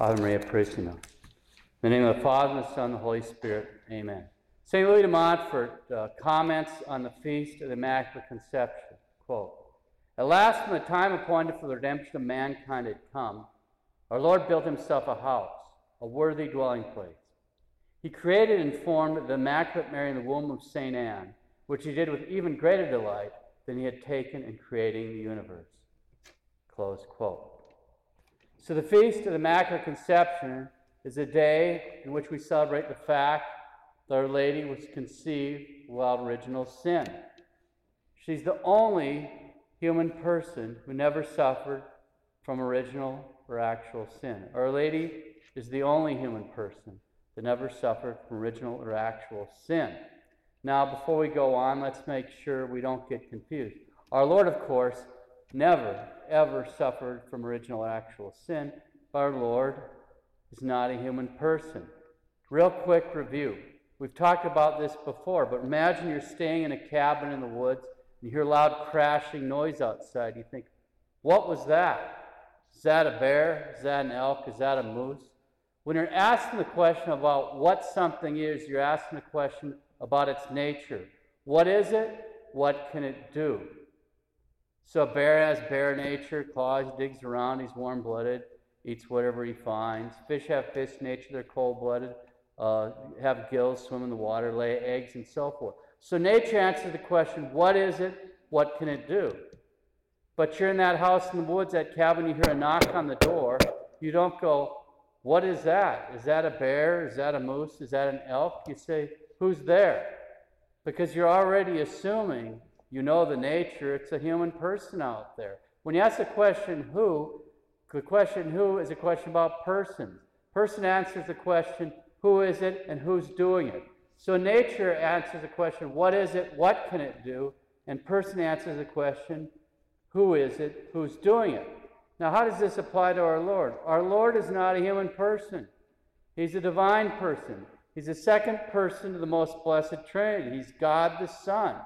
Ave Maria Purissima. In the name of the Father, and the Son, and the Holy Spirit. Amen. St. Louis de Montfort uh, comments on the Feast of the Immaculate Conception. Quote, At last, when the time appointed for the redemption of mankind had come, our Lord built himself a house, a worthy dwelling place. He created and formed the Immaculate Mary in the womb of St. Anne, which he did with even greater delight than he had taken in creating the universe. Close quote. So, the Feast of the Immaculate Conception is a day in which we celebrate the fact that Our Lady was conceived without original sin. She's the only human person who never suffered from original or actual sin. Our Lady is the only human person that never suffered from original or actual sin. Now, before we go on, let's make sure we don't get confused. Our Lord, of course, never, ever suffered from original actual sin. Our Lord is not a human person. Real quick review. We've talked about this before, but imagine you're staying in a cabin in the woods and you hear loud crashing noise outside. You think, what was that? Is that a bear? Is that an elk? Is that a moose? When you're asking the question about what something is, you're asking the question about its nature. What is it? What can it do? So a bear has bear nature, claws, digs around, he's warm blooded, eats whatever he finds. Fish have fish nature, they're cold blooded, uh, have gills, swim in the water, lay eggs, and so forth. So nature answers the question what is it? What can it do? But you're in that house in the woods, that cabin, you hear a knock on the door. You don't go, What is that? Is that a bear? Is that a moose? Is that an elk? You say, Who's there? Because you're already assuming you know the nature, it's a human person out there. When you ask the question who, the question who is a question about persons. Person answers the question who is it and who's doing it. So nature answers the question what is it, what can it do? And person answers the question who is it, who's doing it. Now, how does this apply to our Lord? Our Lord is not a human person, He's a divine person. He's the second person of the most blessed Trinity. He's God the Son.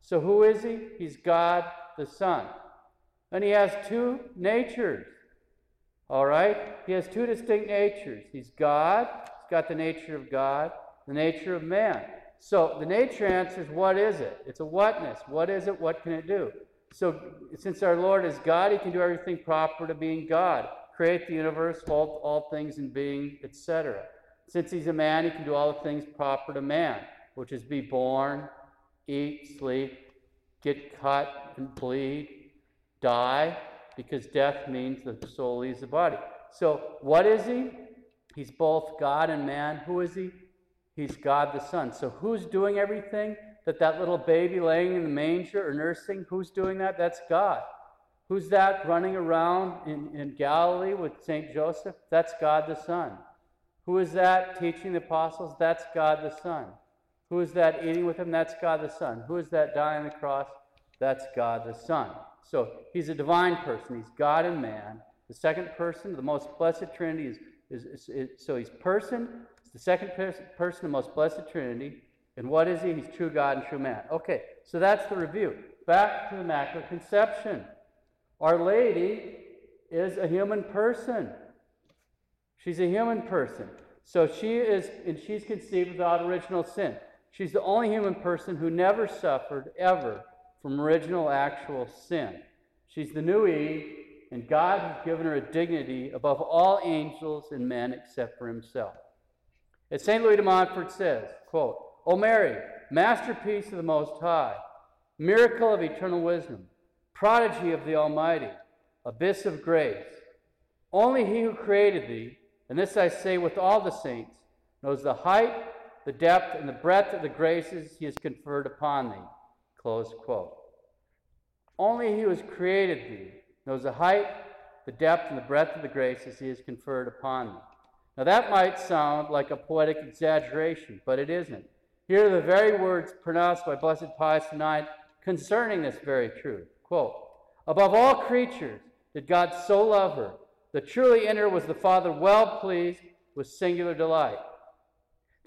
So who is he? He's God the Son. And he has two natures. All right? He has two distinct natures. He's God, he's got the nature of God, the nature of man. So the nature answers, what is it? It's a whatness. What is it? What can it do? So since our Lord is God, he can do everything proper to being God. Create the universe, all, all things in being, etc. Since he's a man, he can do all the things proper to man, which is be born, eat, sleep, get cut and bleed, die, because death means the soul leaves the body. So, what is he? He's both God and man. Who is he? He's God the Son. So, who's doing everything? That that little baby laying in the manger or nursing, who's doing that? That's God. Who's that running around in, in Galilee with St. Joseph? That's God the Son. Who is that teaching the apostles? That's God the Son. Who is that eating with him? That's God the Son. Who is that dying on the cross? That's God the Son. So he's a divine person. He's God and man. The second person, the most blessed Trinity, is, is, is, is so he's person. He's the second person, the most blessed Trinity. And what is he? He's true God and true man. Okay, so that's the review. Back to the Immaculate Conception. Our Lady is a human person. She's a human person. So she is, and she's conceived without original sin. She's the only human person who never suffered, ever, from original actual sin. She's the new Eve, and God has given her a dignity above all angels and men except for himself. As St. Louis de Montfort says, quote, O Mary, masterpiece of the Most High, miracle of eternal wisdom, prodigy of the Almighty, abyss of grace, only he who created thee, and this I say with all the saints, knows the height the depth and the breadth of the graces he has conferred upon thee. Close quote. Only he who has created thee knows the height, the depth, and the breadth of the graces he has conferred upon thee. Now that might sound like a poetic exaggeration, but it isn't. Here are the very words pronounced by Blessed Pius IX concerning this very truth. Quote, Above all creatures did God so love her, that truly in her was the Father well pleased with singular delight.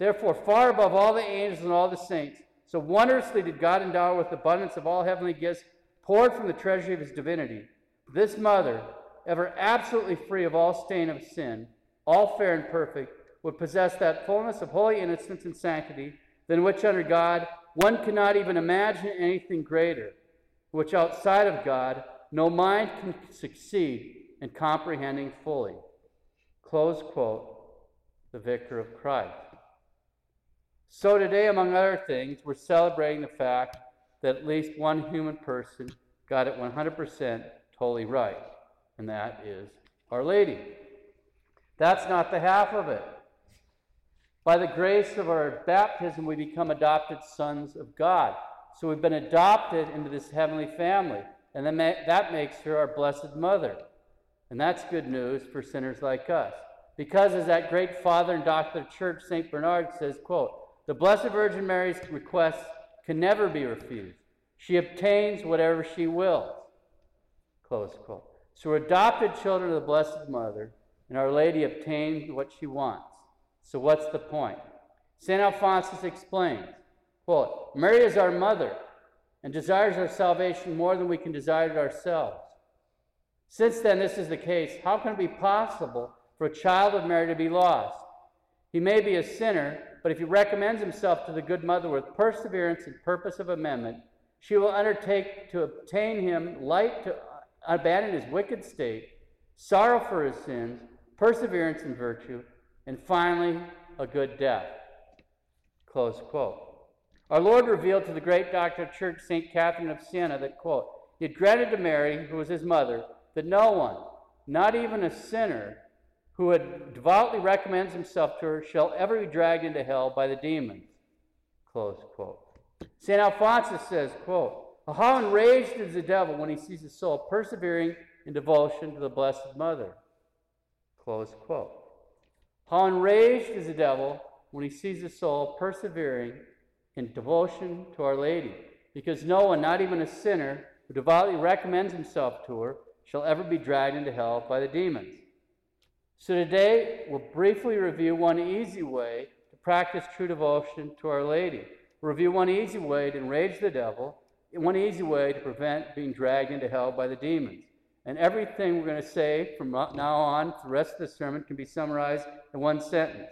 Therefore, far above all the angels and all the saints, so wondrously did God endow with abundance of all heavenly gifts poured from the treasury of his divinity. This mother, ever absolutely free of all stain of sin, all fair and perfect, would possess that fullness of holy innocence and sanctity than which under God one cannot even imagine anything greater, which outside of God no mind can succeed in comprehending fully. Close quote, the Vicar of Christ. So today, among other things, we're celebrating the fact that at least one human person got it 100% totally right, and that is Our Lady. That's not the half of it. By the grace of our baptism, we become adopted sons of God. So we've been adopted into this heavenly family, and that makes her our blessed mother. And that's good news for sinners like us. Because as that great father and doctor of the church, St. Bernard says, quote, the Blessed Virgin Mary's requests can never be refused. She obtains whatever she wills. Close quote. So adopted children of the Blessed Mother, and Our Lady obtains what she wants. So what's the point? St. Alphonsus explains, quote, Mary is our mother and desires our salvation more than we can desire it ourselves. Since then this is the case, how can it be possible for a child of Mary to be lost? He may be a sinner, but if he recommends himself to the good mother with perseverance and purpose of amendment, she will undertake to obtain him light to abandon his wicked state, sorrow for his sins, perseverance in virtue, and finally, a good death. Close quote. Our Lord revealed to the great doctor of church, St. Catherine of Siena, that, quote, He had granted to Mary, who was his mother, that no one, not even a sinner, who had devoutly recommends himself to her, shall ever be dragged into hell by the demons. Close quote. St. Alphonsus says, quote, How enraged is the devil when he sees a soul persevering in devotion to the Blessed Mother. Close quote. How enraged is the devil when he sees a soul persevering in devotion to Our Lady, because no one, not even a sinner, who devoutly recommends himself to her, shall ever be dragged into hell by the demons. So today, we'll briefly review one easy way to practice true devotion to Our Lady. We'll review one easy way to enrage the devil, one easy way to prevent being dragged into hell by the demons. And everything we're going to say from now on, the rest of the sermon, can be summarized in one sentence.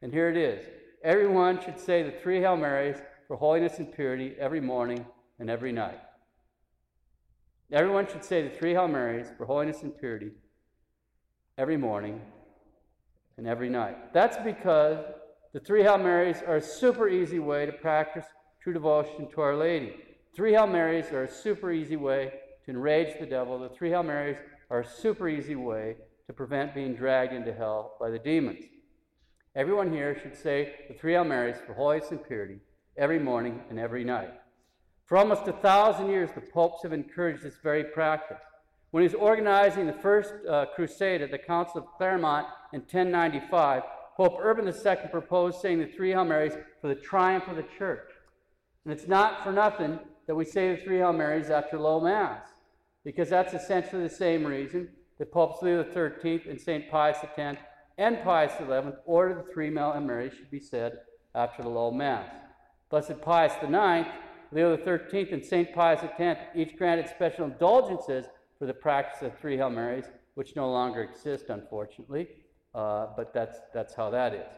And here it is Everyone should say the three Hail Marys for holiness and purity every morning and every night. Everyone should say the three Hail Marys for holiness and purity every morning and every night. That's because the three Hail Marys are a super easy way to practice true devotion to Our Lady. Three Hail Marys are a super easy way to enrage the devil. The three Hail Marys are a super easy way to prevent being dragged into hell by the demons. Everyone here should say the three Hail Marys for holiness and purity every morning and every night. For almost a thousand years, the popes have encouraged this very practice. When he was organizing the first uh, crusade at the Council of Clermont in 1095, Pope Urban II proposed saying the three Hail Marys for the triumph of the church. And it's not for nothing that we say the three Hail Marys after low Mass, because that's essentially the same reason that Popes Leo XIII and St. Pius X and Pius XI ordered the three Hail Marys should be said after the low Mass. Blessed Pius IX, Leo XIII, and St. Pius X each granted special indulgences for the practice of three Hail Marys, which no longer exist, unfortunately, uh, but that's, that's how that is.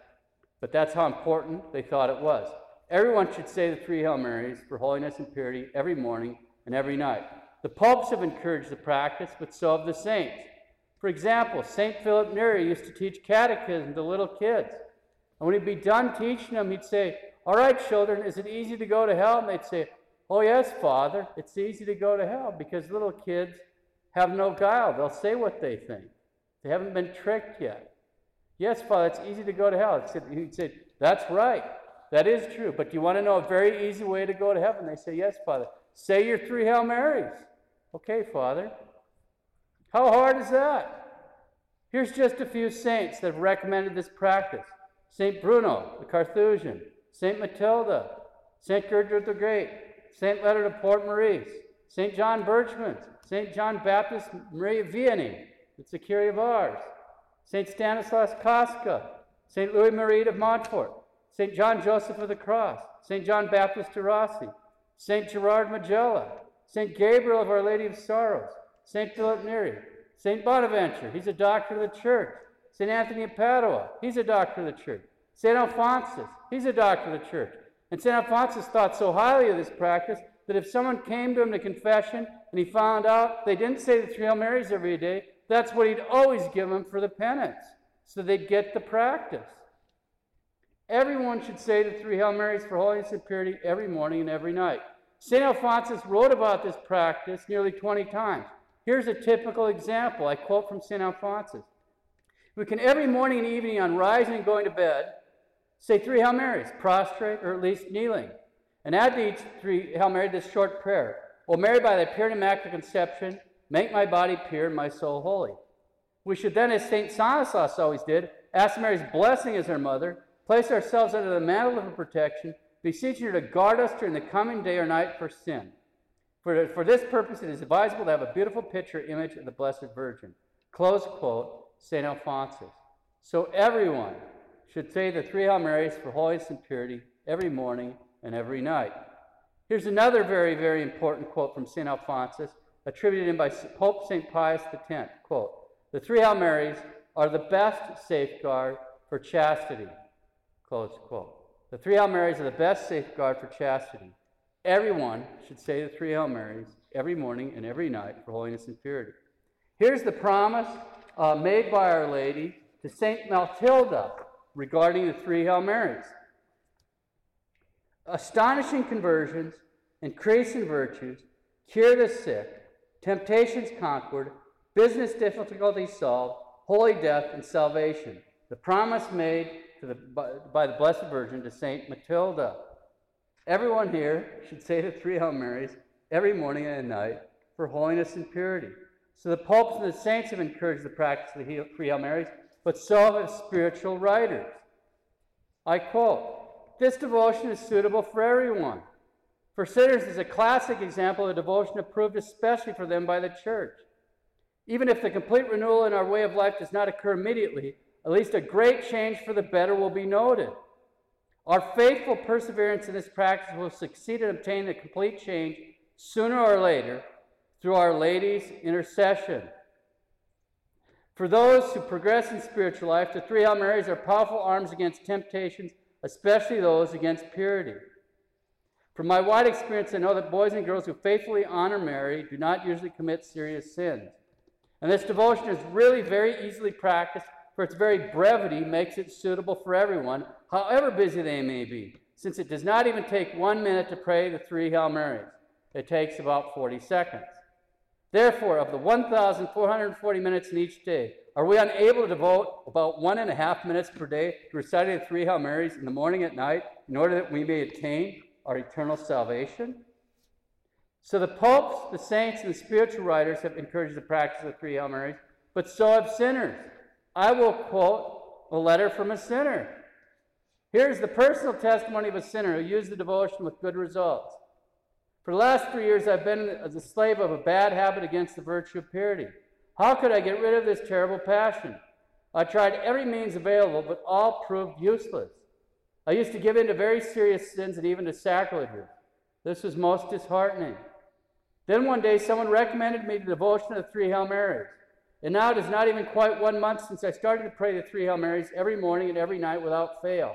But that's how important they thought it was. Everyone should say the three Hail Marys for holiness and purity every morning and every night. The popes have encouraged the practice, but so have the saints. For example, St. Philip Neri used to teach catechism to little kids. And when he'd be done teaching them, he'd say, All right, children, is it easy to go to hell? And they'd say, Oh, yes, Father, it's easy to go to hell because little kids have no guile. They'll say what they think, they haven't been tricked yet. Yes, Father, it's easy to go to hell. He said, That's right. That is true. But do you want to know a very easy way to go to heaven? They say, Yes, Father. Say your three Hail Marys. Okay, Father. How hard is that? Here's just a few saints that have recommended this practice St. Bruno, the Carthusian, St. Matilda, St. Gertrude the Great, St. Leonard of Port Maurice, St. John Berchmans, St. John Baptist Maria Vianney, it's a Curé of Ars, St. Stanislaus Kostka, St. Louis Marie of Montfort, St. John Joseph of the Cross, St. John Baptist de Rossi, St. Gerard Majella, St. Gabriel of Our Lady of Sorrows, St. Philip Neri, St. Bonaventure, he's a doctor of the church, St. Anthony of Padua, he's a doctor of the church. St. Alphonsus, he's a doctor of the church. And St. Alphonsus thought so highly of this practice that if someone came to him to confession and he found out they didn't say the three Hail Marys every day, that's what he'd always give them for the penance, so they'd get the practice. Everyone should say the three Hail Marys for holiness and purity every morning and every night. St. Alphonsus wrote about this practice nearly 20 times. Here's a typical example. I quote from St. Alphonsus. We can every morning and evening on rising and going to bed say three Hail Marys, prostrate or at least kneeling. And add to each three Hail Mary this short prayer. O Mary, by thy pure and immaculate conception, make my body pure and my soul holy. We should then, as St. Stanislas always did, ask Mary's blessing as her mother, place ourselves under the mantle of her protection, beseeching her to guard us during the coming day or night for sin. For, for this purpose, it is advisable to have a beautiful picture image of the Blessed Virgin. Close quote, St. Alphonsus. So everyone should say the three Hail Marys for holiness and purity every morning and every night. Here's another very, very important quote from St. Alphonsus, attributed him by Pope St. Pius X. Quote, the three Hail Marys are the best safeguard for chastity. Close quote. The three Hail Marys are the best safeguard for chastity. Everyone should say the three Hail Marys every morning and every night for holiness and purity. Here's the promise uh, made by Our Lady to St. Matilda regarding the three Hail Marys. Astonishing conversions, increase in virtues, cure the sick, temptations conquered, business difficulties solved, holy death, and salvation. The promise made the, by, the Blessed Virgin to St. Matilda. Everyone here should say the three Hail Marys every morning and night for holiness and purity. So the popes and the saints have encouraged the practice of the three Hail Marys, but so have spiritual writers. I quote, This devotion is suitable for everyone. For sinners is a classic example of a devotion approved especially for them by the church. Even if the complete renewal in our way of life does not occur immediately, at least a great change for the better will be noted. Our faithful perseverance in this practice will succeed in obtaining a complete change sooner or later through Our Lady's intercession. For those who progress in spiritual life, the three Hail Marys are powerful arms against temptations, especially those against purity. From my wide experience, I know that boys and girls who faithfully honor Mary do not usually commit serious sins. And this devotion is really very easily practiced for its very brevity makes it suitable for everyone, however busy they may be, since it does not even take one minute to pray the three Hail Marys. It takes about 40 seconds. Therefore, of the 1,440 minutes in each day, are we unable to devote about one and a half minutes per day to reciting the three Hail Marys in the morning and night in order that we may attain our eternal salvation? So the popes, the saints, and the spiritual writers have encouraged the practice of the three Hail Marys, but so have sinners. I will quote a letter from a sinner. Here's the personal testimony of a sinner who used the devotion with good results. For the last three years, I've been a slave of a bad habit against the virtue of purity. How could I get rid of this terrible passion? I tried every means available, but all proved useless. I used to give in to very serious sins and even to sacrileges. This was most disheartening. Then one day, someone recommended me the devotion of the three Hail Marys. And now it is not even quite one month since I started to pray the three Hail Marys every morning and every night without fail.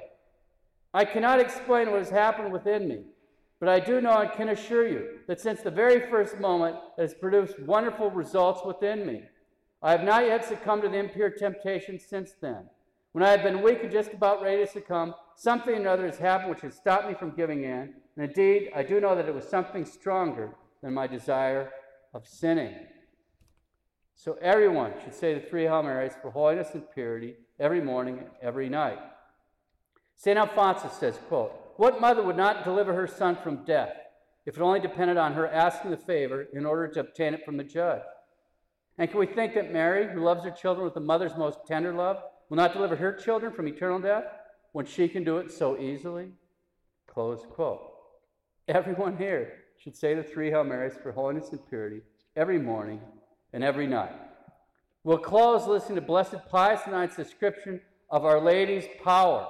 I cannot explain what has happened within me, but I do know and can assure you that since the very first moment, it has produced wonderful results within me. I have not yet succumbed to the impure temptation since then. When I have been weak and just about ready to succumb, something or other has happened which has stopped me from giving in. And indeed, I do know that it was something stronger than my desire of sinning. So everyone should say the three Hail Marys for holiness and purity every morning, and every night. St. Alphonsus says, quote, What mother would not deliver her son from death if it only depended on her asking the favor in order to obtain it from the judge? And can we think that Mary, who loves her children with the mother's most tender love, will not deliver her children from eternal death when she can do it so easily? Close quote. Everyone here should say the three Hail Marys for holiness and purity every morning and every night. We'll close listening to Blessed Pius IX's description of Our Lady's power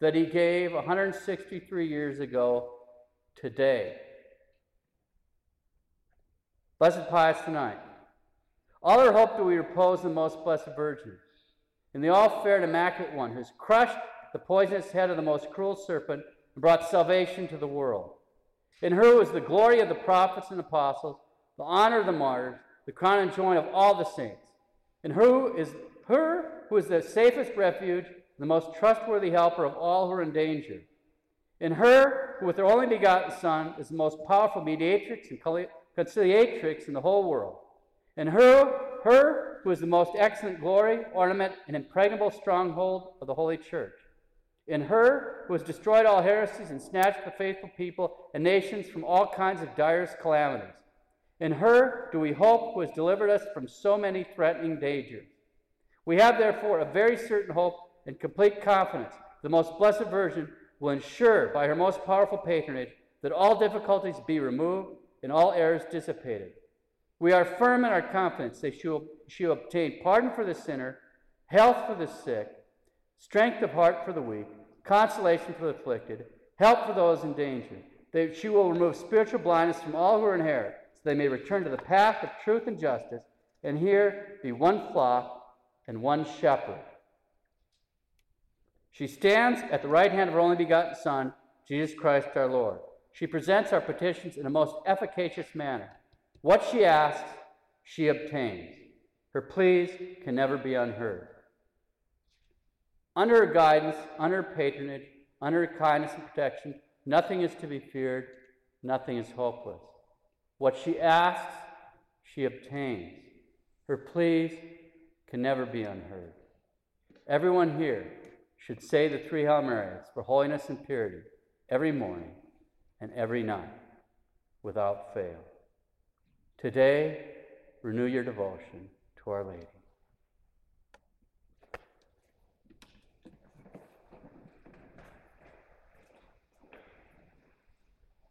that he gave 163 years ago today. Blessed Pius IX. All our hope do we repose in the Most Blessed Virgin. in the all fair and immaculate one, who has crushed the poisonous head of the most cruel serpent and brought salvation to the world. In her was the glory of the prophets and apostles, the honor of the martyrs, the crown and joy of all the saints. In her is her who is the safest refuge, the most trustworthy helper of all who are in danger. In her, who with her only begotten Son is the most powerful mediatrix and conciliatrix in the whole world. In her, her who is the most excellent glory, ornament, and impregnable stronghold of the Holy Church. In her, who has destroyed all heresies and snatched the faithful people and nations from all kinds of direst calamities. In her do we hope, who has delivered us from so many threatening dangers. We have, therefore, a very certain hope and complete confidence. The most blessed Virgin will ensure, by her most powerful patronage, that all difficulties be removed and all errors dissipated. We are firm in our confidence that she will, she will obtain pardon for the sinner, health for the sick, strength of heart for the weak, consolation for the afflicted, help for those in danger. That she will remove spiritual blindness from all who are in error, so they may return to the path of truth and justice, and here be one flock and one shepherd. She stands at the right hand of her only begotten Son, Jesus Christ our Lord. She presents our petitions in a most efficacious manner. What she asks, she obtains. Her pleas can never be unheard. Under her guidance, under her patronage, under her kindness and protection, nothing is to be feared, nothing is hopeless. What she asks, she obtains. Her pleas can never be unheard. Everyone here should say the three Hail Marys for holiness and purity every morning and every night without fail. Today, renew your devotion to Our Lady.